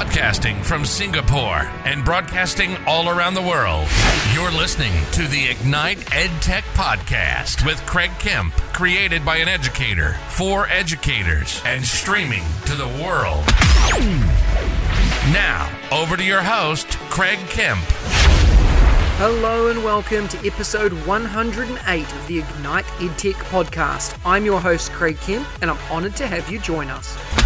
Podcasting from Singapore and broadcasting all around the world. You're listening to the Ignite EdTech Podcast with Craig Kemp, created by an educator for educators and streaming to the world. Now, over to your host, Craig Kemp. Hello and welcome to episode 108 of the Ignite EdTech podcast. I'm your host, Craig Kemp, and I'm honored to have you join us.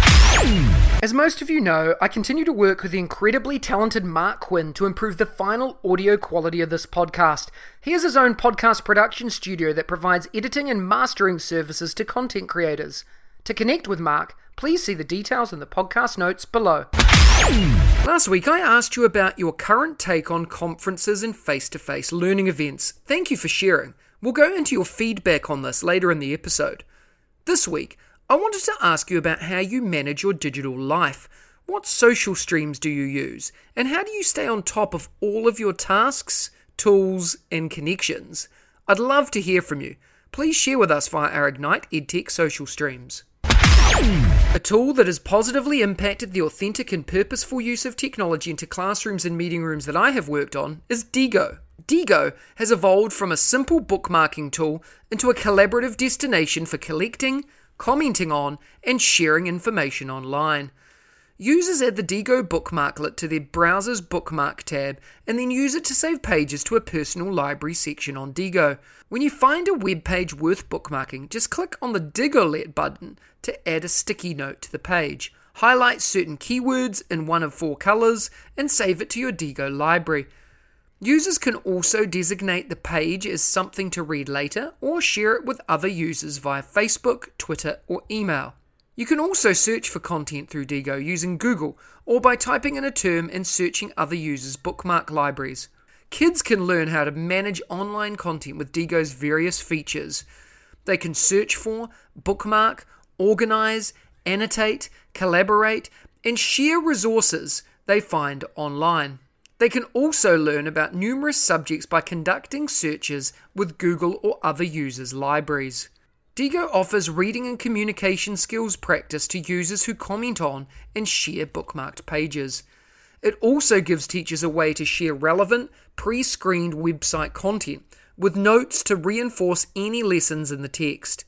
As most of you know, I continue to work with the incredibly talented Mark Quinn to improve the final audio quality of this podcast. He has his own podcast production studio that provides editing and mastering services to content creators. To connect with Mark, please see the details in the podcast notes below. Last week, I asked you about your current take on conferences and face to face learning events. Thank you for sharing. We'll go into your feedback on this later in the episode. This week, I wanted to ask you about how you manage your digital life. What social streams do you use? And how do you stay on top of all of your tasks, tools, and connections? I'd love to hear from you. Please share with us via our Ignite EdTech social streams. A tool that has positively impacted the authentic and purposeful use of technology into classrooms and meeting rooms that I have worked on is Diigo. Diigo has evolved from a simple bookmarking tool into a collaborative destination for collecting, commenting on, and sharing information online. Users add the Diigo bookmarklet to their browser's bookmark tab and then use it to save pages to a personal library section on Diigo. When you find a web page worth bookmarking, just click on the Diigolet button to add a sticky note to the page. Highlight certain keywords in one of four colors and save it to your Diigo library. Users can also designate the page as something to read later or share it with other users via Facebook, Twitter, or email. You can also search for content through Diigo using Google or by typing in a term and searching other users' bookmark libraries. Kids can learn how to manage online content with Diigo's various features. They can search for, bookmark, organize, annotate, collaborate, and share resources they find online. They can also learn about numerous subjects by conducting searches with Google or other users' libraries. Diigo offers reading and communication skills practice to users who comment on and share bookmarked pages. It also gives teachers a way to share relevant, pre screened website content with notes to reinforce any lessons in the text.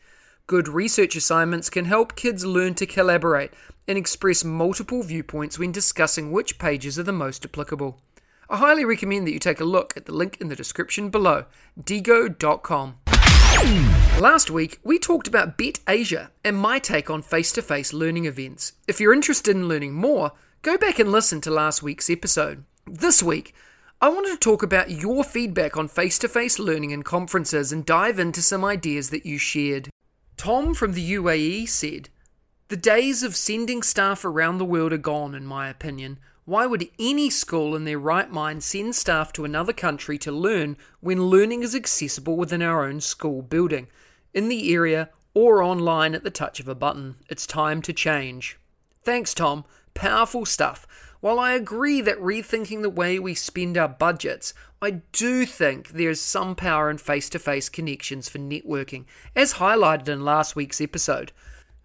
Good research assignments can help kids learn to collaborate and express multiple viewpoints when discussing which pages are the most applicable. I highly recommend that you take a look at the link in the description below, diigo.com. Last week, we talked about Bett Asia and my take on face to face learning events. If you're interested in learning more, go back and listen to last week's episode. This week, I wanted to talk about your feedback on face to face learning and conferences and dive into some ideas that you shared. Tom from the UAE said, The days of sending staff around the world are gone, in my opinion. Why would any school in their right mind send staff to another country to learn when learning is accessible within our own school building, in the area, or online at the touch of a button? It's time to change. Thanks, Tom. Powerful stuff. While I agree that rethinking the way we spend our budgets, I do think there's some power in face to face connections for networking, as highlighted in last week's episode.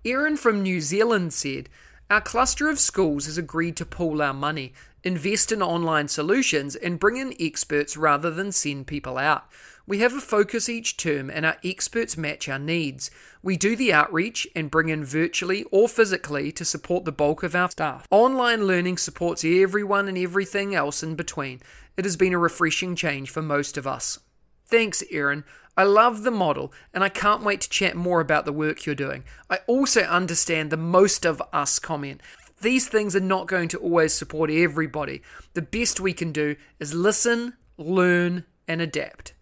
Erin from New Zealand said, our cluster of schools has agreed to pool our money, invest in online solutions, and bring in experts rather than send people out. We have a focus each term, and our experts match our needs. We do the outreach and bring in virtually or physically to support the bulk of our staff. Online learning supports everyone and everything else in between. It has been a refreshing change for most of us. Thanks, Erin. I love the model and I can't wait to chat more about the work you're doing. I also understand the most of us comment. These things are not going to always support everybody. The best we can do is listen, learn, and adapt.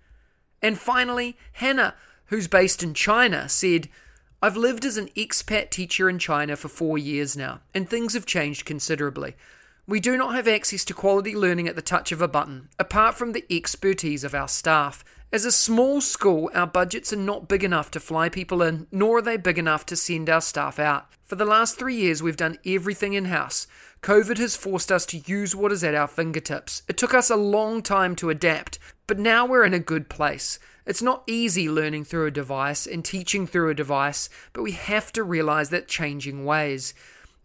And finally, Hannah, who's based in China, said, I've lived as an expat teacher in China for four years now, and things have changed considerably. We do not have access to quality learning at the touch of a button, apart from the expertise of our staff. As a small school, our budgets are not big enough to fly people in, nor are they big enough to send our staff out. For the last three years, we've done everything in house. COVID has forced us to use what is at our fingertips. It took us a long time to adapt, but now we're in a good place. It's not easy learning through a device and teaching through a device, but we have to realize that changing ways.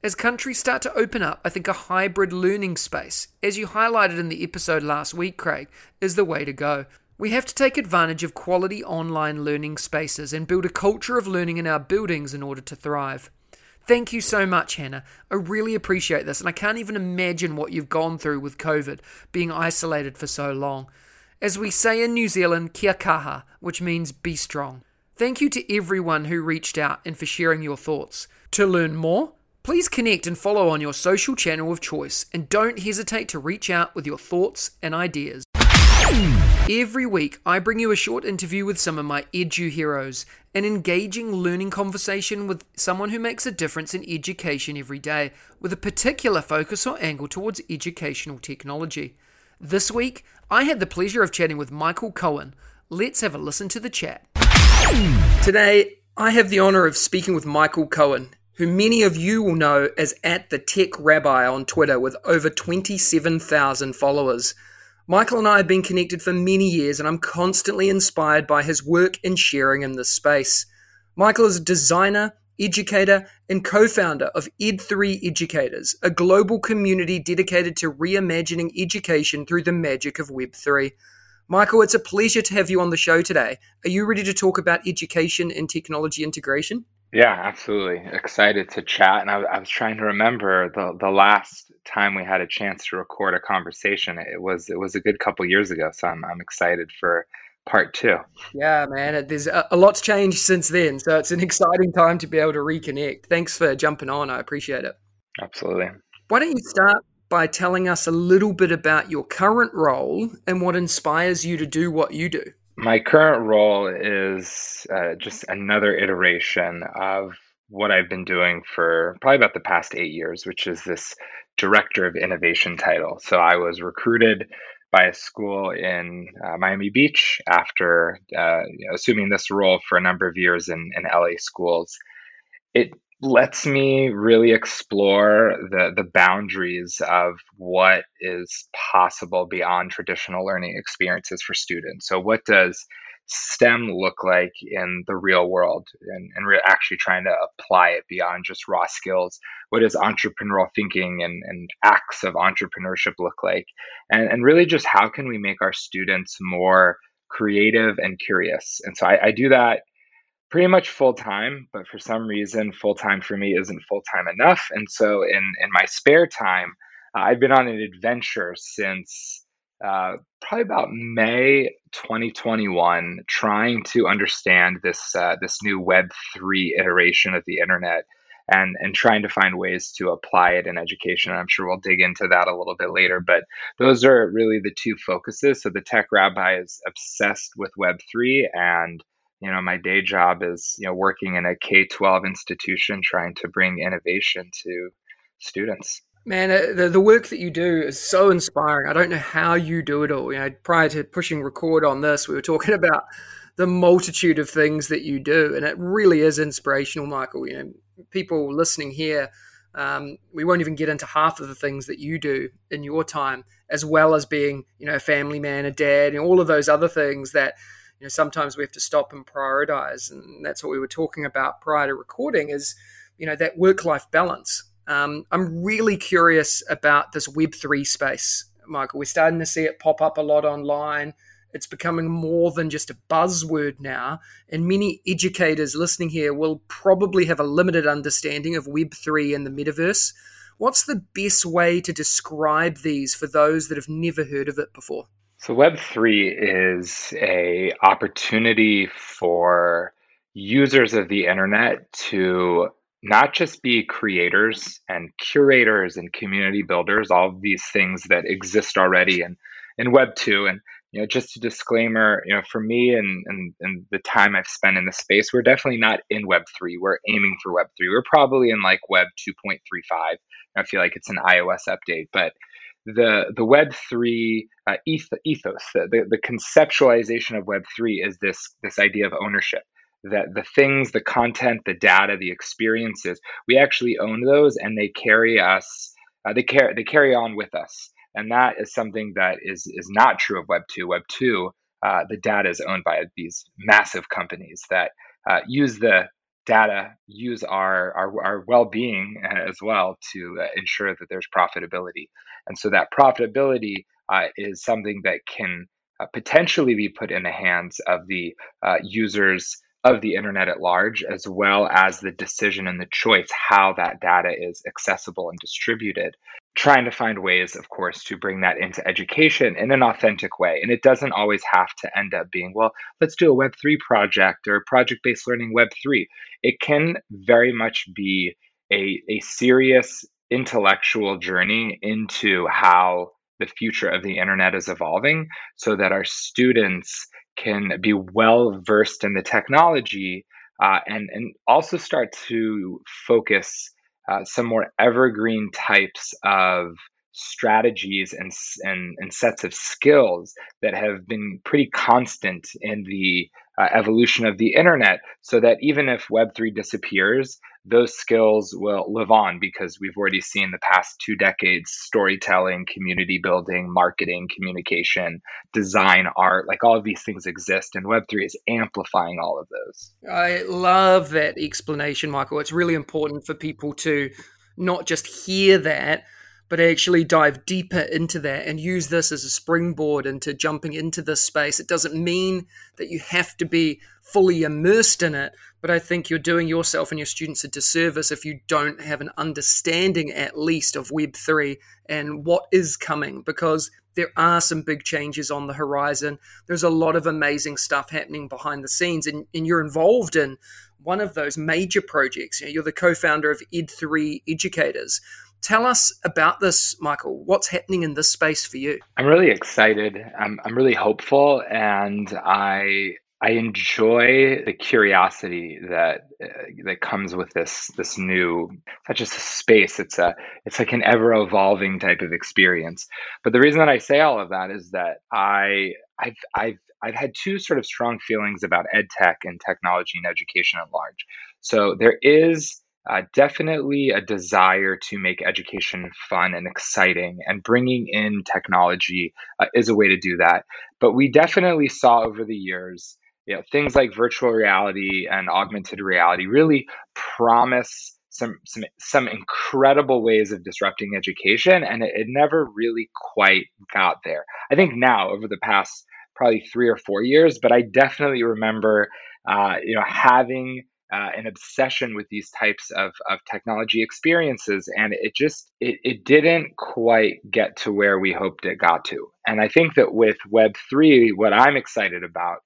As countries start to open up, I think a hybrid learning space, as you highlighted in the episode last week, Craig, is the way to go. We have to take advantage of quality online learning spaces and build a culture of learning in our buildings in order to thrive. Thank you so much, Hannah. I really appreciate this, and I can't even imagine what you've gone through with COVID, being isolated for so long. As we say in New Zealand, kia kaha, which means be strong. Thank you to everyone who reached out and for sharing your thoughts. To learn more, Please connect and follow on your social channel of choice and don't hesitate to reach out with your thoughts and ideas. Every week, I bring you a short interview with some of my edu heroes, an engaging learning conversation with someone who makes a difference in education every day, with a particular focus or angle towards educational technology. This week, I had the pleasure of chatting with Michael Cohen. Let's have a listen to the chat. Today, I have the honor of speaking with Michael Cohen who many of you will know as at the Tech Rabbi on Twitter with over 27,000 followers. Michael and I have been connected for many years, and I'm constantly inspired by his work and sharing in this space. Michael is a designer, educator, and co founder of Ed3 Educators, a global community dedicated to reimagining education through the magic of Web3. Michael, it's a pleasure to have you on the show today. Are you ready to talk about education and technology integration? Yeah, absolutely. Excited to chat. And I, I was trying to remember the, the last time we had a chance to record a conversation. It was it was a good couple years ago. So I'm, I'm excited for part two. Yeah, man. There's a, a lot's changed since then. So it's an exciting time to be able to reconnect. Thanks for jumping on. I appreciate it. Absolutely. Why don't you start by telling us a little bit about your current role and what inspires you to do what you do? My current role is uh, just another iteration of what I've been doing for probably about the past eight years, which is this director of innovation title. So I was recruited by a school in uh, Miami Beach after uh, you know, assuming this role for a number of years in, in LA schools. It lets me really explore the the boundaries of what is possible beyond traditional learning experiences for students. So what does STEM look like in the real world and, and we're actually trying to apply it beyond just raw skills. What does entrepreneurial thinking and, and acts of entrepreneurship look like? And, and really just how can we make our students more creative and curious? And so I, I do that pretty much full time, but for some reason, full time for me isn't full time enough. And so, in in my spare time, uh, I've been on an adventure since uh, probably about May 2021, trying to understand this uh, this new Web three iteration of the internet. And, and trying to find ways to apply it in education. I'm sure we'll dig into that a little bit later, but those are really the two focuses. So the Tech Rabbi is obsessed with Web3 and you know my day job is you know working in a k-12 institution trying to bring innovation to students. Man uh, the, the work that you do is so inspiring. I don't know how you do it all. You know prior to pushing record on this we were talking about the multitude of things that you do and it really is inspirational michael. You know people listening here um, we won't even get into half of the things that you do in your time as well as being you know a family man a dad and all of those other things that know sometimes we have to stop and prioritize and that's what we were talking about prior to recording is you know that work life balance. Um, i'm really curious about this web3 space michael. We're starting to see it pop up a lot online. It's becoming more than just a buzzword now and many educators listening here will probably have a limited understanding of web3 and the metaverse. What's the best way to describe these for those that have never heard of it before so Web3 is a opportunity for users of the internet to not just be creators and curators and community builders, all of these things that exist already in, in Web 2. And you know, just a disclaimer, you know, for me and, and, and the time I've spent in the space, we're definitely not in Web 3. We're aiming for Web 3. We're probably in like Web 2.35. I feel like it's an iOS update, but the the Web three uh, ethos, the, the, the conceptualization of Web three is this this idea of ownership. That the things, the content, the data, the experiences, we actually own those, and they carry us. Uh, they carry they carry on with us, and that is something that is is not true of Web two. Web two, uh, the data is owned by these massive companies that uh, use the data use our, our, our well-being as well to uh, ensure that there's profitability and so that profitability uh, is something that can uh, potentially be put in the hands of the uh, users of the internet at large, as well as the decision and the choice how that data is accessible and distributed. Trying to find ways, of course, to bring that into education in an authentic way. And it doesn't always have to end up being, well, let's do a Web3 project or project based learning Web3. It can very much be a, a serious intellectual journey into how the future of the internet is evolving so that our students can be well versed in the technology uh, and, and also start to focus uh, some more evergreen types of strategies and, and, and sets of skills that have been pretty constant in the uh, evolution of the internet so that even if Web3 disappears, those skills will live on because we've already seen the past two decades storytelling, community building, marketing, communication, design, art like all of these things exist, and Web3 is amplifying all of those. I love that explanation, Michael. It's really important for people to not just hear that, but actually dive deeper into that and use this as a springboard into jumping into this space. It doesn't mean that you have to be fully immersed in it, but I think you're doing yourself and your students a disservice if you don't have an understanding, at least, of Web3 and what is coming, because there are some big changes on the horizon. There's a lot of amazing stuff happening behind the scenes, and, and you're involved in one of those major projects. You you're the co founder of Ed3 Educators. Tell us about this, Michael. What's happening in this space for you? I'm really excited. I'm, I'm really hopeful, and I I enjoy the curiosity that uh, that comes with this this new such just a space. It's a it's like an ever evolving type of experience. But the reason that I say all of that is that I I've I've I've had two sort of strong feelings about ed tech and technology and education at large. So there is uh, definitely a desire to make education fun and exciting, and bringing in technology uh, is a way to do that. But we definitely saw over the years, you know, things like virtual reality and augmented reality really promise some some some incredible ways of disrupting education, and it, it never really quite got there. I think now, over the past probably three or four years, but I definitely remember, uh, you know, having uh, an obsession with these types of, of technology experiences and it just it, it didn't quite get to where we hoped it got to. And i think that with web3 what i'm excited about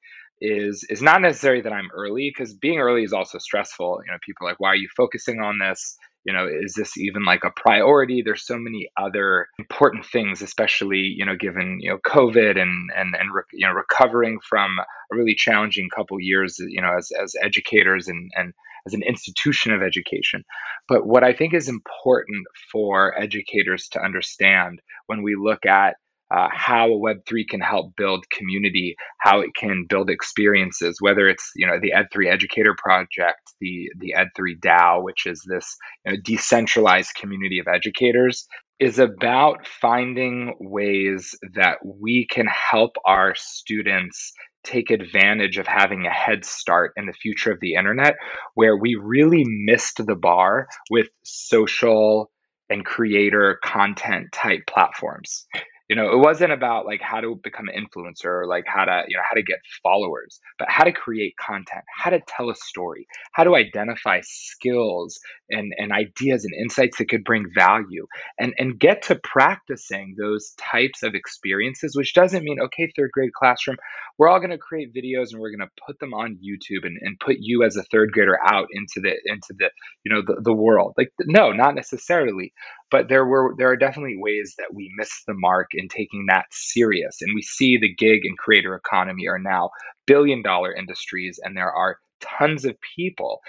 is is not necessarily that i'm early because being early is also stressful. You know people are like why are you focusing on this you know is this even like a priority? There's so many other important things especially you know given you know covid and and and re- you know recovering from a really challenging couple years you know as as educators and and as an institution of education. But what i think is important for educators to understand when we look at uh, how Web3 can help build community, how it can build experiences, whether it's you know the Ed3 Educator Project, the the Ed3 DAO, which is this you know, decentralized community of educators, is about finding ways that we can help our students take advantage of having a head start in the future of the internet, where we really missed the bar with social and creator content type platforms you know it wasn't about like how to become an influencer or like how to you know how to get followers but how to create content how to tell a story how to identify skills and, and ideas and insights that could bring value and and get to practicing those types of experiences which doesn't mean okay third grade classroom we're all going to create videos and we're going to put them on youtube and, and put you as a third grader out into the into the you know the, the world. Like no not necessarily but there were there are definitely ways that we miss the mark in taking that serious. And we see the gig and creator economy are now billion dollar industries and there are tons of people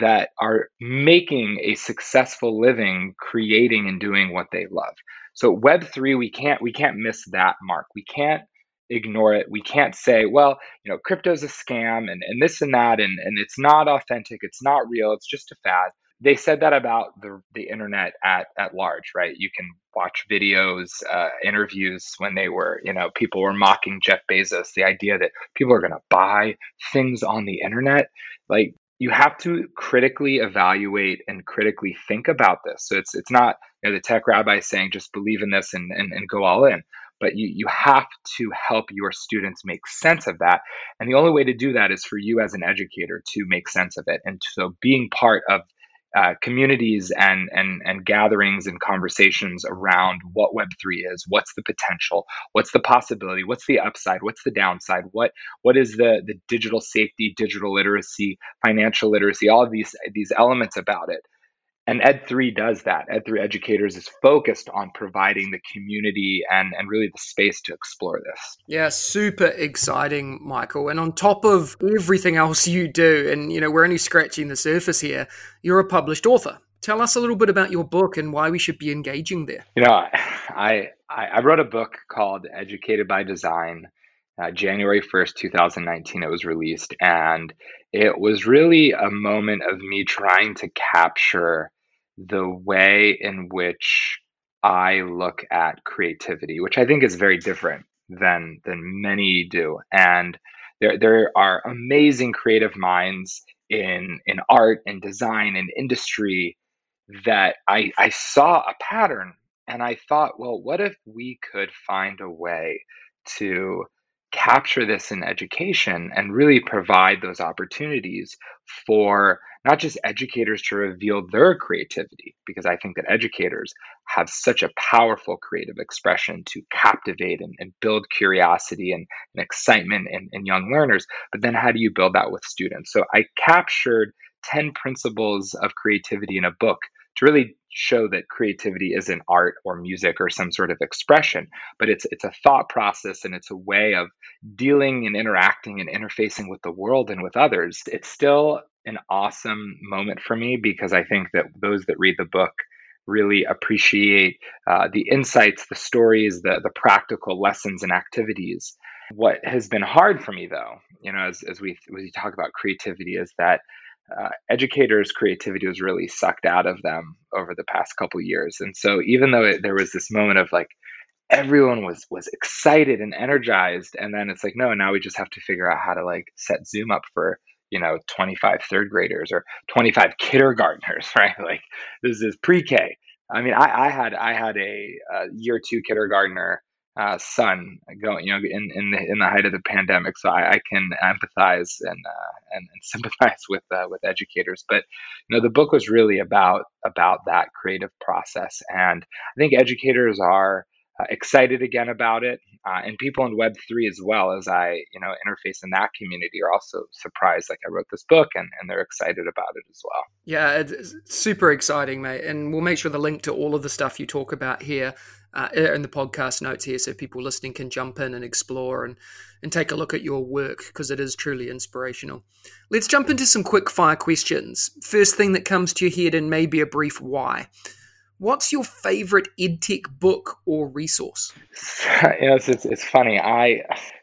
that are making a successful living creating and doing what they love. So web3 we can't we can't miss that mark. We can't ignore it. We can't say well you know crypto's a scam and, and this and that and, and it's not authentic it's not real it's just a fad they said that about the the internet at at large, right? You can watch videos, uh, interviews when they were, you know, people were mocking Jeff Bezos. The idea that people are going to buy things on the internet, like you have to critically evaluate and critically think about this. So it's it's not you know, the tech rabbi saying just believe in this and, and, and go all in, but you, you have to help your students make sense of that. And the only way to do that is for you as an educator to make sense of it. And so being part of uh, communities and, and and gatherings and conversations around what Web3 is, what's the potential, what's the possibility, what's the upside, what's the downside, what what is the the digital safety, digital literacy, financial literacy, all of these these elements about it and ed3 does that. Ed3 educators is focused on providing the community and, and really the space to explore this. Yeah super exciting michael. And on top of everything else you do and you know we're only scratching the surface here you're a published author. Tell us a little bit about your book and why we should be engaging there. You know i i, I wrote a book called educated by design uh, January 1st, 2019, it was released. And it was really a moment of me trying to capture the way in which I look at creativity, which I think is very different than than many do. And there there are amazing creative minds in in art and design and industry that I I saw a pattern and I thought, well, what if we could find a way to capture this in education and really provide those opportunities for not just educators to reveal their creativity, because I think that educators have such a powerful creative expression to captivate and, and build curiosity and, and excitement in, in young learners. But then how do you build that with students? So I captured 10 principles of creativity in a book to really show that creativity isn't art or music or some sort of expression, but it's it's a thought process and it's a way of dealing and interacting and interfacing with the world and with others. It's still an awesome moment for me because I think that those that read the book really appreciate uh, the insights, the stories, the the practical lessons and activities. What has been hard for me, though, you know, as, as we as we talk about creativity, is that uh, educators' creativity was really sucked out of them over the past couple years. And so, even though it, there was this moment of like everyone was was excited and energized, and then it's like, no, now we just have to figure out how to like set Zoom up for you know 25 third graders or 25 kindergartners, right? Like this is pre-K. I mean, I, I had I had a, a year two kindergartner uh, son going, you know, in in the in the height of the pandemic. So I, I can empathize and, uh, and, and sympathize with uh, with educators. But you know, the book was really about about that creative process, and I think educators are uh, excited again about it, uh, and people in Web three as well as I you know interface in that community are also surprised. Like I wrote this book, and and they're excited about it as well. Yeah, it's super exciting, mate. And we'll make sure the link to all of the stuff you talk about here uh, in the podcast notes here so people listening can jump in and explore and, and take a look at your work because it is truly inspirational. Let's jump into some quick fire questions. First thing that comes to your head and maybe a brief why. What's your favorite edtech book or resource? you know, it's, it's, funny. I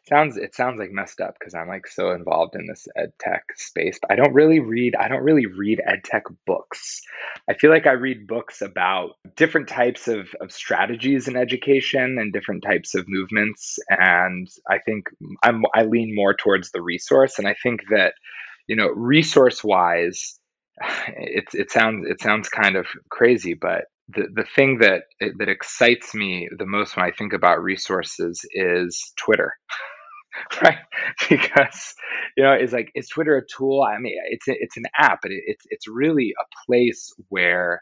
sounds it sounds like messed up because I'm like so involved in this ed tech space. But I don't really read. I don't really read ed tech books. I feel like I read books about different types of, of strategies in education and different types of movements. And I think I'm I lean more towards the resource. And I think that you know, resource wise, it it sounds it sounds kind of crazy, but the, the thing that eh, that excites me the most when I think about resources is Twitter. right? Because you know, it's like is Twitter a tool? I mean, it's it's an app, but it, it's it's really a place where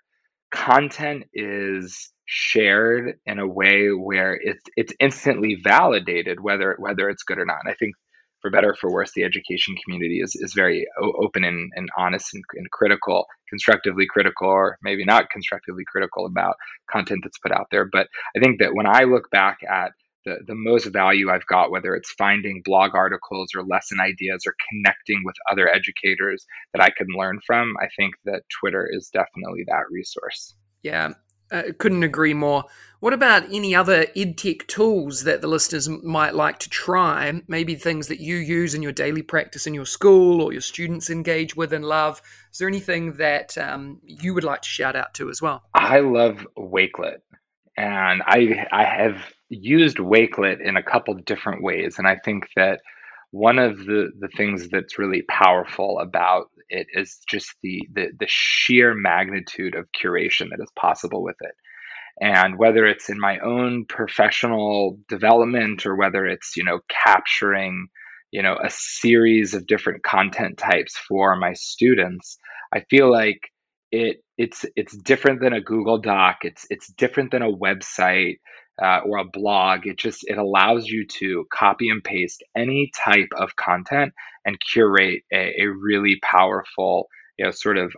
content is shared in a way where it's it's instantly validated whether whether it's good or not. And I think for better or for worse, the education community is, is very open and, and honest and, and, critical, constructively critical, or maybe not constructively critical about content that's put out there. But I think that when I look back at the, the most value I've got, whether it's finding blog articles or lesson ideas or connecting with other educators that I can learn from, I think that Twitter is definitely that resource. Yeah, uh, couldn't agree more. What about any other edtech tools that the listeners might like to try? Maybe things that you use in your daily practice in your school or your students engage with and love. Is there anything that um, you would like to shout out to as well? I love Wakelet, and I I have used Wakelet in a couple different ways, and I think that one of the the things that's really powerful about it is just the, the the sheer magnitude of curation that is possible with it. And whether it's in my own professional development or whether it's, you know, capturing, you know, a series of different content types for my students, I feel like it it's it's different than a Google Doc. It's it's different than a website uh, or a blog. It just it allows you to copy and paste any type of content and curate a, a really powerful you know sort of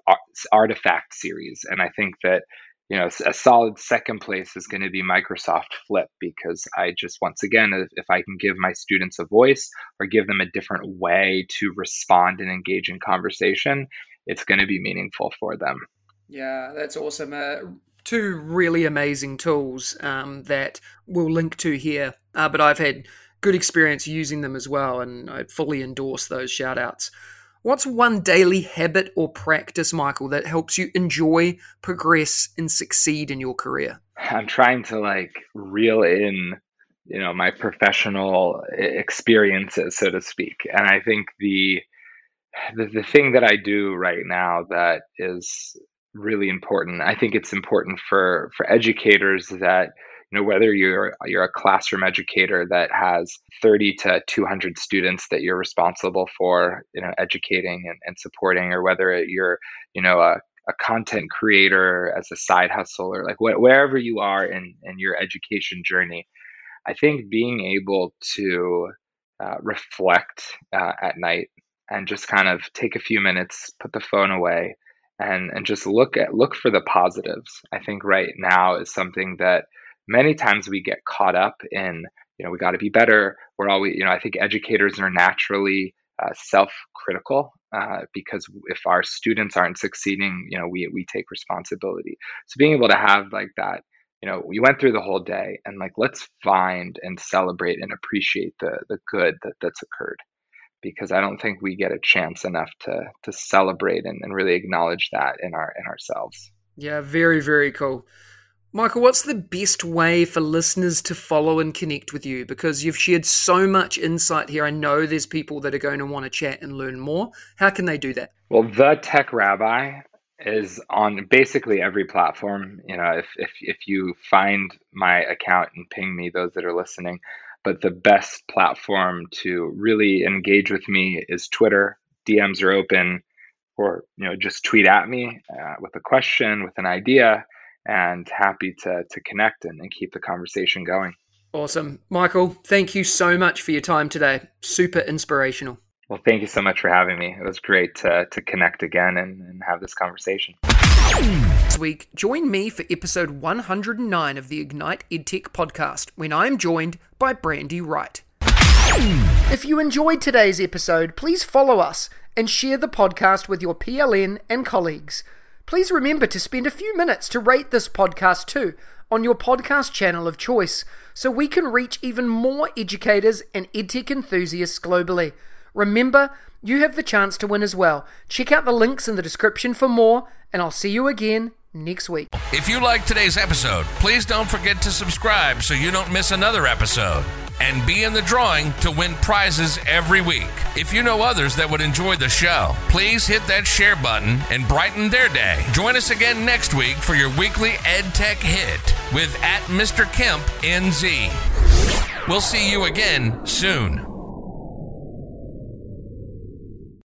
artifact series. And I think that you know a solid second place is going to be Microsoft Flip because I just once again if, if I can give my students a voice or give them a different way to respond and engage in conversation, it's going to be meaningful for them. Yeah, that's awesome. Uh, two really amazing tools um, that we'll link to here, uh, but I've had good experience using them as well, and I'd fully endorse those shout outs. What's one daily habit or practice, Michael, that helps you enjoy, progress, and succeed in your career? I'm trying to like reel in, you know, my professional experiences, so to speak. And I think the the, the thing that I do right now that is really important. I think it's important for for educators that you know whether you're you're a classroom educator that has 30 to 200 students that you're responsible for you know educating and, and supporting or whether you're you know a, a content creator as a side hustle or like wh- wherever you are in in your education journey i think being able to uh, reflect uh, at night and just kind of take a few minutes, put the phone away, and and just look at look for the positives. I think right now is something that many times we get caught up in. You know, we got to be better. We're always, you know, I think educators are naturally uh, self-critical uh, because if our students aren't succeeding, you know, we we take responsibility. So being able to have like that, you know, we went through the whole day, and like let's find and celebrate and appreciate the the good that that's occurred because I don't think we get a chance enough to to celebrate and, and really acknowledge that in our in ourselves. Yeah, very, very cool. Michael, what's the best way for listeners to follow and connect with you? Because you've shared so much insight here. I know there's people that are going to want to chat and learn more. How can they do that? Well, the Tech Rabbi is on basically every platform. You know, if if if you find my account and ping me, those that are listening, but the best platform to really engage with me is Twitter. DMs are open, or you know, just tweet at me uh, with a question, with an idea, and happy to to connect and, and keep the conversation going. Awesome, Michael. Thank you so much for your time today. Super inspirational. Well, thank you so much for having me. It was great to to connect again and, and have this conversation. Week, join me for episode 109 of the Ignite EdTech podcast when I'm joined by Brandy Wright. If you enjoyed today's episode, please follow us and share the podcast with your PLN and colleagues. Please remember to spend a few minutes to rate this podcast too on your podcast channel of choice so we can reach even more educators and edtech enthusiasts globally. Remember, you have the chance to win as well. Check out the links in the description for more, and I'll see you again next week. If you like today's episode, please don't forget to subscribe so you don't miss another episode. And be in the drawing to win prizes every week. If you know others that would enjoy the show, please hit that share button and brighten their day. Join us again next week for your weekly EdTech hit with at Mr. Kemp NZ. We'll see you again soon.